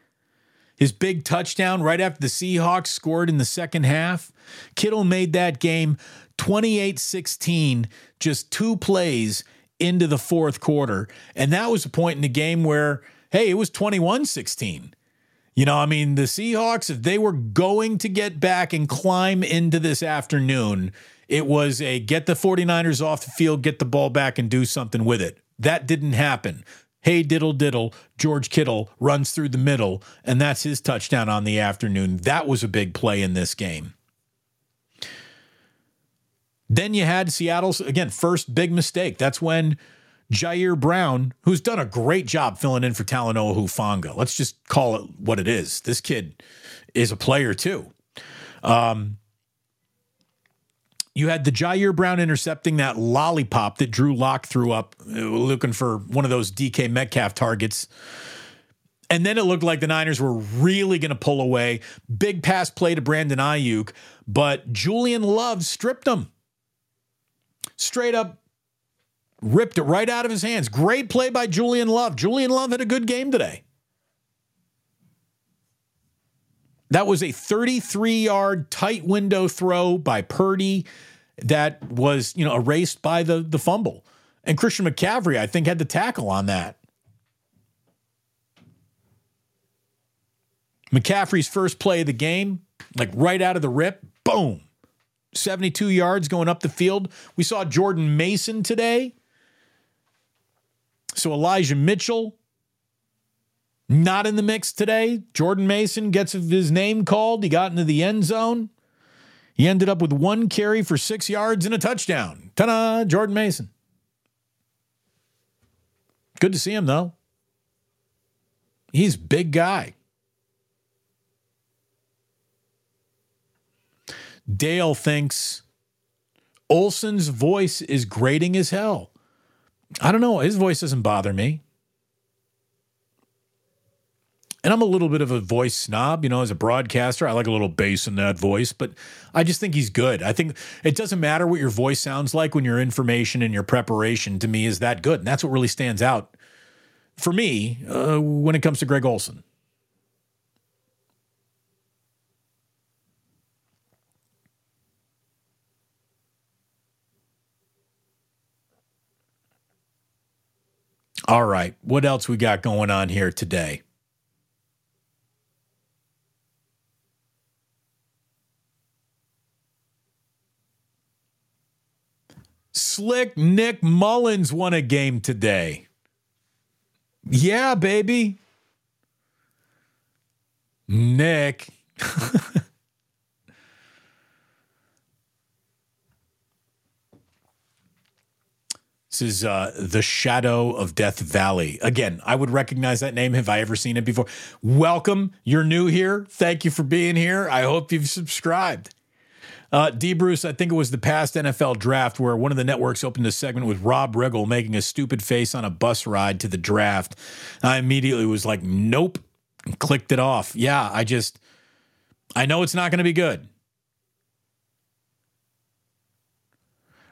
his big touchdown right after the Seahawks scored in the second half. Kittle made that game 28 16, just two plays into the fourth quarter. And that was a point in the game where, hey, it was 21 16. You know, I mean, the Seahawks, if they were going to get back and climb into this afternoon, it was a get the 49ers off the field, get the ball back, and do something with it. That didn't happen. Hey, diddle diddle, George Kittle runs through the middle, and that's his touchdown on the afternoon. That was a big play in this game. Then you had Seattle's, again, first big mistake. That's when Ji'Ayir Brown, who's done a great job filling in for Talanoa Hufanga. Let's just call it what it is. This kid is a player too. Um, you had the Ji'Ayir Brown intercepting that lollipop that Drew Lock threw up, uh, looking for one of those DK Metcalf targets. And then it looked like the Niners were really going to pull away. Big pass play to Brandon Aiyuk, but Julian Love stripped him. Straight up ripped it right out of his hands. Great play by Julian Love. Julian Love had a good game today. That was a 33 yard tight window throw by Purdy that was, you know, erased by the, the fumble. And Christian McCaffrey, I think, had the tackle on that. McCaffrey's first play of the game, like right out of the rip, boom. 72 yards going up the field. We saw Jordan Mason today. So Elijah Mitchell not in the mix today. Jordan Mason gets his name called. He got into the end zone. He ended up with one carry for six yards and a touchdown. Ta da, Jordan Mason. Good to see him, though. He's big guy. Dale thinks Olsen's voice is grating as hell. I don't know. His voice doesn't bother me and I'm a little bit of a voice snob, you know, as a broadcaster. I like a little bass in that voice, but I just think he's good. I think it doesn't matter what your voice sounds like when your information and your preparation to me is that good. And that's what really stands out for me uh, when it comes to Greg Olsen. All right. What else we got going on here today? Slick Nick Mullens won a game today. Yeah, baby. Nick. This is uh, The Shadow of Death Valley. Again, I would recognize that name. Have I ever seen it before? Welcome. You're new here. Thank you for being here. I hope you've subscribed. Uh, D. Bruce, I think it was the past NFL draft where one of the networks opened a segment with Rob Riggle making a stupid face on a bus ride to the draft. I immediately was like, nope, and clicked it off. Yeah, I just, I know it's not going to be good.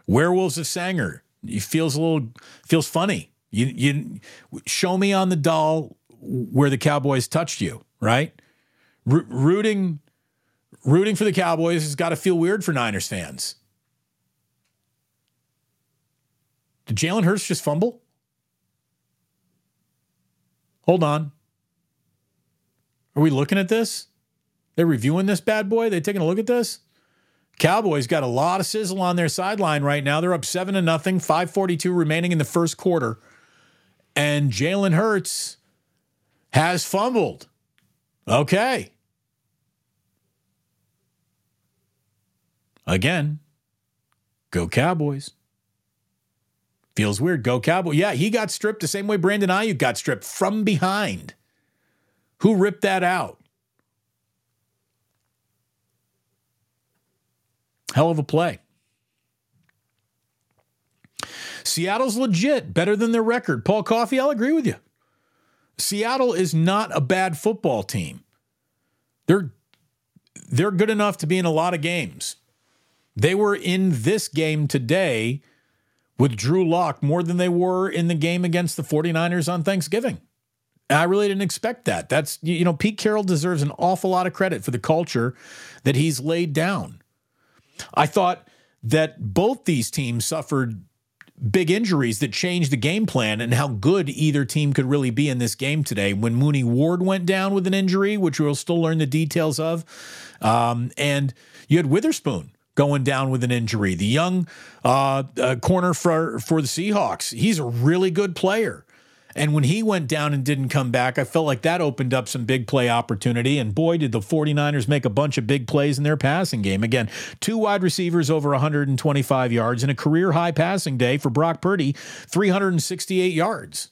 Werewolves of Sanger. It feels a little, feels funny. You, you show me on the doll where the Cowboys touched you, right? R- rooting rooting for the Cowboys has got to feel weird for Niners fans. Did Jalen Hurts just fumble? Hold on. Are we looking at this? They're reviewing this bad boy? They taking a look at this? Cowboys got a lot of sizzle on their sideline right now. They're up seven to nothing, 542 remaining in the first quarter. And Jalen Hurts has fumbled. Okay. Again, go Cowboys. Feels weird. Go Cowboy. Yeah, he got stripped the same way Brandon Aiyuk got stripped from behind. Who ripped that out? Hell of a play. Seattle's legit, better than their record. Paul Coffey, I'll agree with you. Seattle is not a bad football team. They're they're good enough to be in a lot of games. They were in this game today with Drew Lock more than they were in the game against the 49ers on Thanksgiving. I really didn't expect that. That's, you know, Pete Carroll deserves an awful lot of credit for the culture that he's laid down. I thought that both these teams suffered big injuries that changed the game plan and how good either team could really be in this game today. When Mooney Ward went down with an injury, which we'll still learn the details of, um, and you had Witherspoon going down with an injury. The young uh, uh, corner for for the Seahawks, he's a really good player. And when he went down and didn't come back, I felt like that opened up some big play opportunity. And boy, did the 49ers make a bunch of big plays in their passing game. Again, two wide receivers over 125 yards and a career high passing day for Brock Purdy, 368 yards.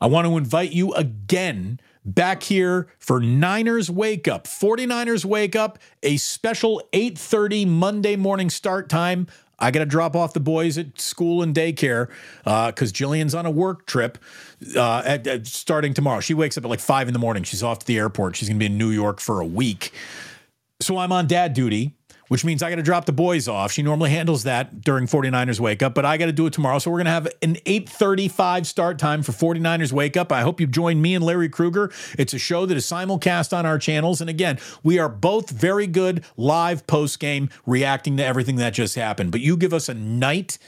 I want to invite you again back here for Niners Wake Up. 49ers Wake Up, a special 8:30 Monday morning start time. I got to drop off the boys at school and daycare because uh, Jillian's on a work trip uh, at, at starting tomorrow. She wakes up at like five in the morning. She's off to the airport. She's going to be in New York for a week. So I'm on dad duty. Which means I got to drop the boys off. She normally handles that during 49ers wake up, but I got to do it tomorrow. So we're going to have an 8:35 start time for 49ers wake up. I hope you join me and Larry Krueger. It's a show that is simulcast on our channels and again, we are both very good live post game reacting to everything that just happened. But you give us a night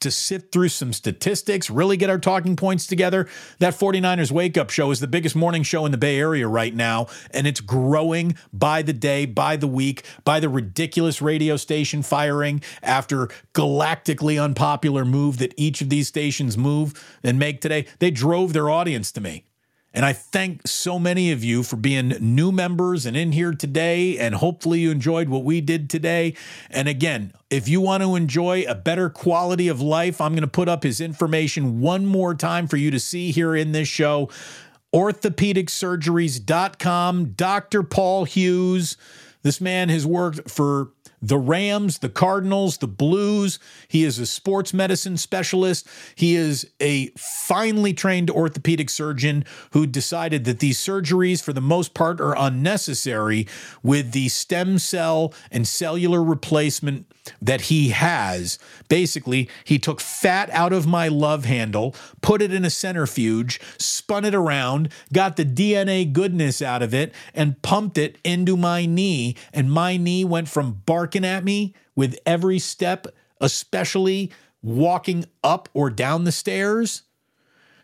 to sift through some statistics, really get our talking points together. That 49ers wake up show is the biggest morning show in the Bay Area right now and it's growing by the day, by the week, by the ridiculous radio station firing after galactically unpopular move that each of these stations move and make today. They drove their audience to me. And I thank so many of you for being new members and in here today. And hopefully you enjoyed what we did today. And again, if you want to enjoy a better quality of life, I'm going to put up his information one more time for you to see here in this show. Orthopedicsurgeries.com, Dr. Paul Hughes. This man has worked for the Rams, the Cardinals, the Blues. He is a sports medicine specialist. He is a finely trained orthopedic surgeon who decided that these surgeries, for the most part, are unnecessary with the stem cell and cellular replacement that he has. Basically, he took fat out of my love handle, put it in a centrifuge, spun it around, got the DNA goodness out of it, and pumped it into my knee. And my knee went from barking at me with every step, especially walking up or down the stairs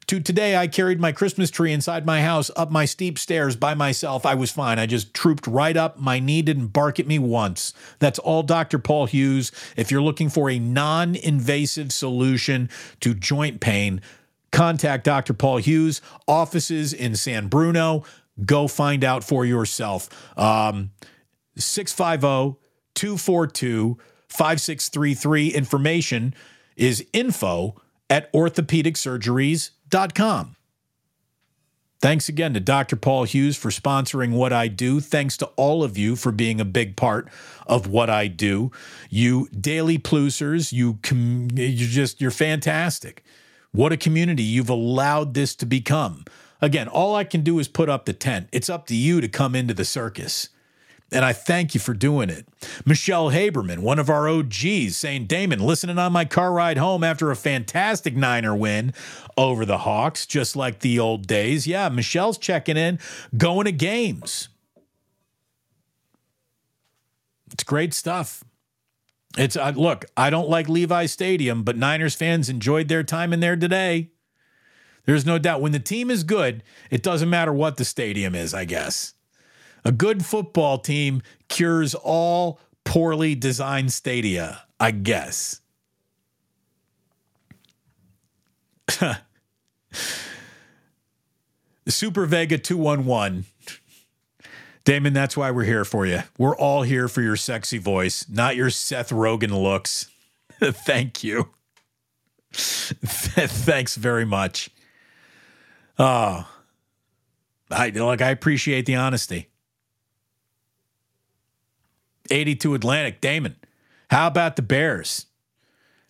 to today, I carried my Christmas tree inside my house up my steep stairs by myself. I was fine. I just trooped right up. My knee didn't bark at me once. That's all Dr. Paul Hughes. If you're looking for a non invasive solution to joint pain, contact Dr. Paul Hughes, offices in San Bruno. Go find out for yourself. Um, 650 242 5633. Information is info at orthopedic surgeries com. Thanks again to Dr. Paul Hughes for sponsoring what I do. Thanks to all of you for being a big part of what I do. You daily plusers, you com- you're just you're fantastic. What a community you've allowed this to become. Again, all I can do is put up the tent. It's up to you to come into the circus. And I thank you for doing it. Michelle Haberman, one of our OGs, saying, Damon, listening on my car ride home after a fantastic Niner win over the Hawks, just like the old days. Yeah, Michelle's checking in, going to games. It's great stuff. It's uh, look, I don't like Levi Stadium, but Niners fans enjoyed their time in there today. There's no doubt when the team is good, it doesn't matter what the stadium is, I guess. A good football team cures all poorly designed stadia, I guess. Super Vega 211. Damon, that's why we're here for you. We're all here for your sexy voice, not your Seth Rogen looks. Thank you. Thanks very much. Oh, I like I appreciate the honesty. 82 Atlantic, Damon. How about the Bears?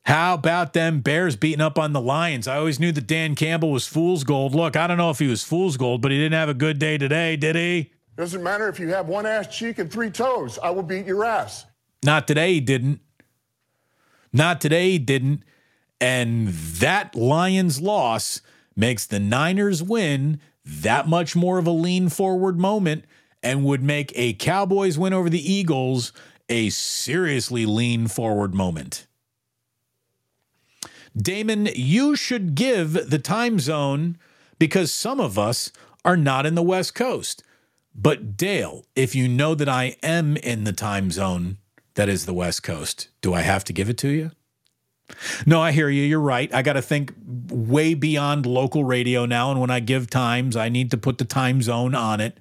How about them Bears beating up on the Lions? I always knew that Dan Campbell was fool's gold. Look, I don't know if he was fool's gold, but he didn't have a good day today, did he? Doesn't matter if you have one ass cheek and three toes. I will beat your ass. Not today, he didn't. Not today, he didn't. And that Lions loss makes the Niners win that much more of a lean forward moment and would make a Cowboys win over the Eagles a seriously lean forward moment. Damon, you should give the time zone because some of us are not in the West Coast. But Dale, if you know that I am in the time zone that is the West Coast, do I have to give it to you? No, I hear you. You're right. I got to think way beyond local radio now. And when I give times, I need to put the time zone on it.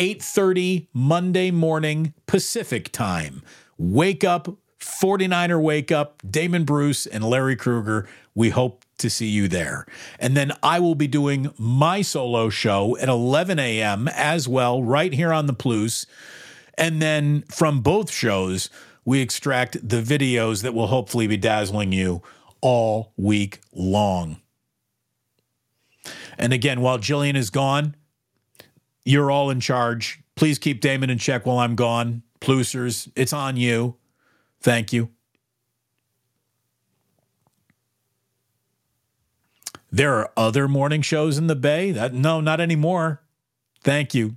8:30 Monday morning Pacific time. Wake up, 49er wake up, Damon Bruce and Larry Krueger. We hope to see you there. And then I will be doing my solo show at 11 a.m. as well, right here on the Plus. And then from both shows, we extract the videos that will hopefully be dazzling you all week long. And again, while Jillian is gone, you're all in charge. Please keep Damon in check while I'm gone. Plusers, it's on you. Thank you. There are other morning shows in the Bay. That no, not anymore. Thank you.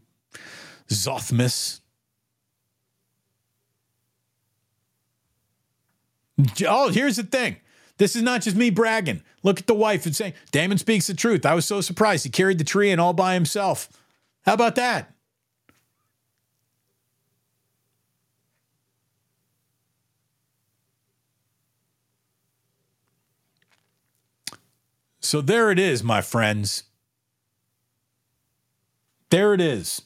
Zothmus. Oh, here's the thing. This is not just me bragging. Look at the wife and saying, Damon speaks the truth. I was so surprised. He carried the tree and all by himself. How about that? So there it is, my friends. There it is.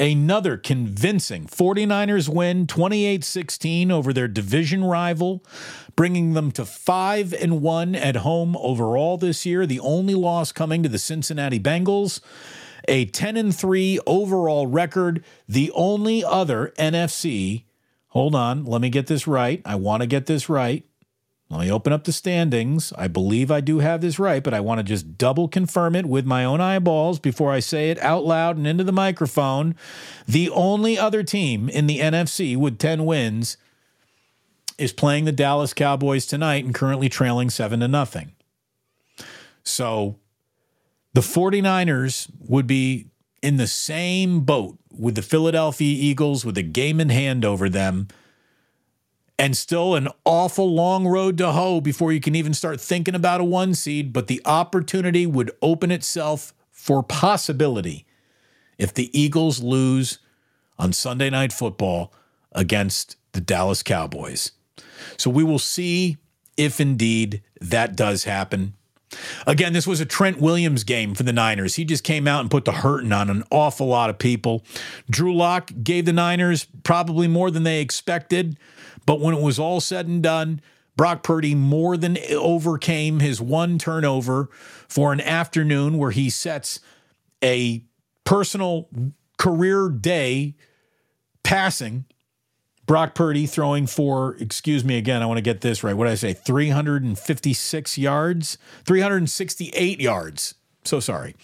Another convincing 49ers win 28 16 over their division rival, bringing them to 5 and 1 at home overall this year. The only loss coming to the Cincinnati Bengals. A 10 and 3 overall record. The only other NFC. Hold on, let me get this right. I want to get this right. Let me open up the standings. I believe I do have this right, but I want to just double confirm it with my own eyeballs before I say it out loud and into the microphone. The only other team in the NFC with 10 wins is playing the Dallas Cowboys tonight and currently trailing 7 to nothing. So the 49ers would be in the same boat with the Philadelphia Eagles with a game in hand over them and still an awful long road to hoe before you can even start thinking about a one seed. But the opportunity would open itself for possibility if the Eagles lose on Sunday Night Football against the Dallas Cowboys. So we will see if indeed that does happen. Again, this was a Trent Williams game for the Niners. He just came out and put the hurting on an awful lot of people. Drew Lock gave the Niners probably more than they expected. But when it was all said and done, Brock Purdy more than overcame his one turnover for an afternoon where he sets a personal career day passing. Brock Purdy throwing for, excuse me again, I want to get this right. What did I say? 356 yards, 368 yards. So sorry.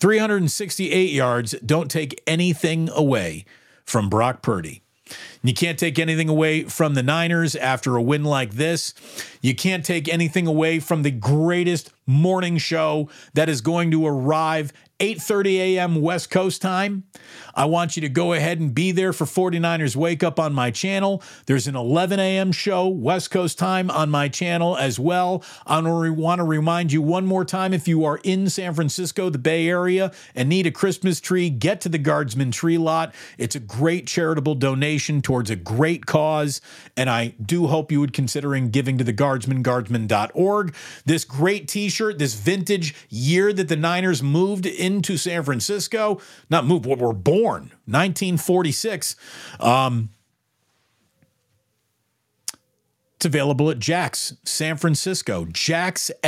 368 yards. Don't take anything away from Brock Purdy. You can't take anything away from the Niners after a win like this. You can't take anything away from the greatest morning show that is going to arrive 8:30 a.m. West Coast time. I want you to go ahead and be there for 49ers Wake Up on my channel. There's an 11 a.m. show West Coast time on my channel as well. I want to remind you one more time if you are in San Francisco, the Bay Area, and need a Christmas tree, get to the Guardsman Tree Lot. It's a great charitable donation towards a great cause, and I do hope you would considering giving to the Guardsman, guardsman.org. This great t-shirt, this vintage year that the Niners moved into San Francisco, not moved, what were born, 1946. Um, it's available at Jack's San Francisco, jaxsf.com.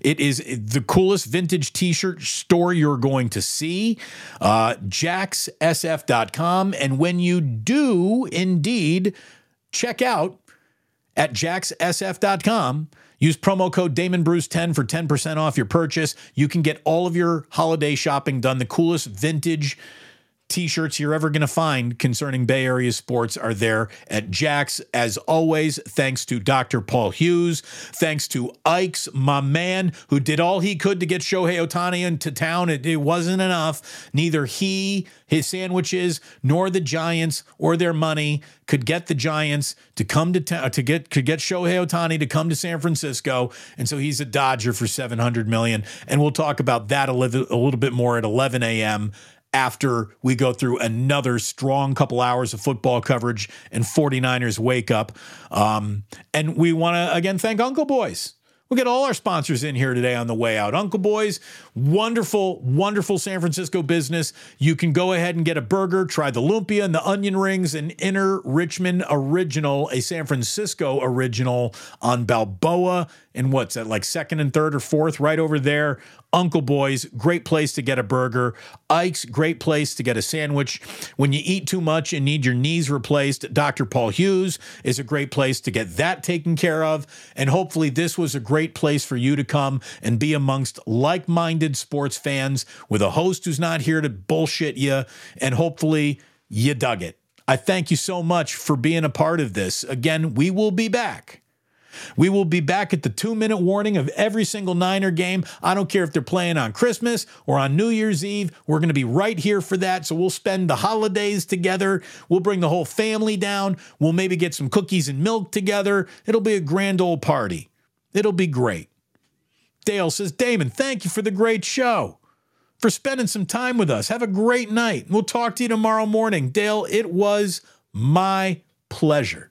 It is the coolest vintage t shirt store you're going to see. Uh, jaxsf.com. And when you do indeed check out at jaxsf.com, Use promo code Damon Bruce 10 for 10% off your purchase. You can get all of your holiday shopping done. The coolest vintage t-shirts you're ever going to find concerning Bay Area sports are there at Jack's. As always, thanks to Dr. Paul Hughes, thanks to Ike's, my man, who did all he could to get Shohei Ohtani into town. It, it wasn't enough. Neither he, his sandwiches, nor the Giants or their money could get the Giants to come to town to get could get Shohei Ohtani to come to San Francisco, and so he's a Dodger for 700 million. And we'll talk about that a little, a little bit more at 11 a.m after we go through another strong couple hours of football coverage and 49ers wake up. Um, and we want to again thank Uncle Boys. We'll get all our sponsors in here today on the way out. Uncle Boys, wonderful, wonderful San Francisco business. You can go ahead and get a burger, try the lumpia and the onion rings, an inner Richmond original, a San Francisco original on Balboa. And what's that, like second and third or fourth, right over there Uncle Boys, great place to get a burger. Ike's, great place to get a sandwich. When you eat too much and need your knees replaced, Dr. Paul Hughes is a great place to get that taken care of. And hopefully, this was a great place for you to come and be amongst like minded sports fans with a host who's not here to bullshit you. And hopefully, you dug it. I thank you so much for being a part of this. Again, we will be back. We will be back at the two minute warning of every single Niner game. I don't care if they're playing on Christmas or on New Year's Eve. We're going to be right here for that. So we'll spend the holidays together. We'll bring the whole family down. We'll maybe get some cookies and milk together. It'll be a grand old party. It'll be great. Dale says, Damon, thank you for the great show, for spending some time with us. Have a great night. We'll talk to you tomorrow morning. Dale, it was my pleasure.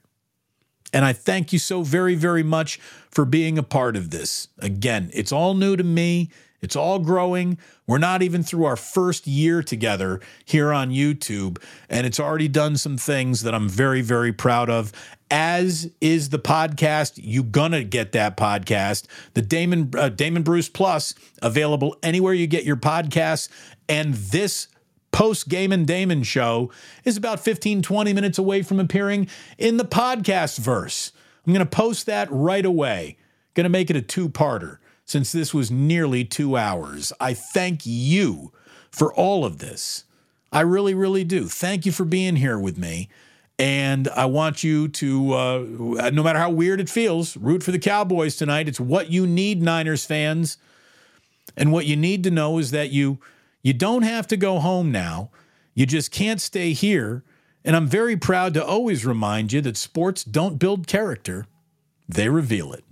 And I thank you so very, very much for being a part of this. Again, it's all new to me. It's all growing. We're not even through our first year together here on YouTube, and it's already done some things that I'm very, very proud of. As is the podcast, you gonna get that podcast, the Damon uh, Damon Bruce Plus, available anywhere you get your podcasts, and this post Game and Damon show is about 15, 20 minutes away from appearing in the podcast verse. I'm going to post that right away. Going to make it a two parter since this was nearly two hours. I thank you for all of this. I really, really do. Thank you for being here with me. And I want you to, uh, no matter how weird it feels, root for the Cowboys tonight. It's what you need, Niners fans. And what you need to know is that you you don't have to go home now. You just can't stay here. And I'm very proud to always remind you that sports don't build character, they reveal it.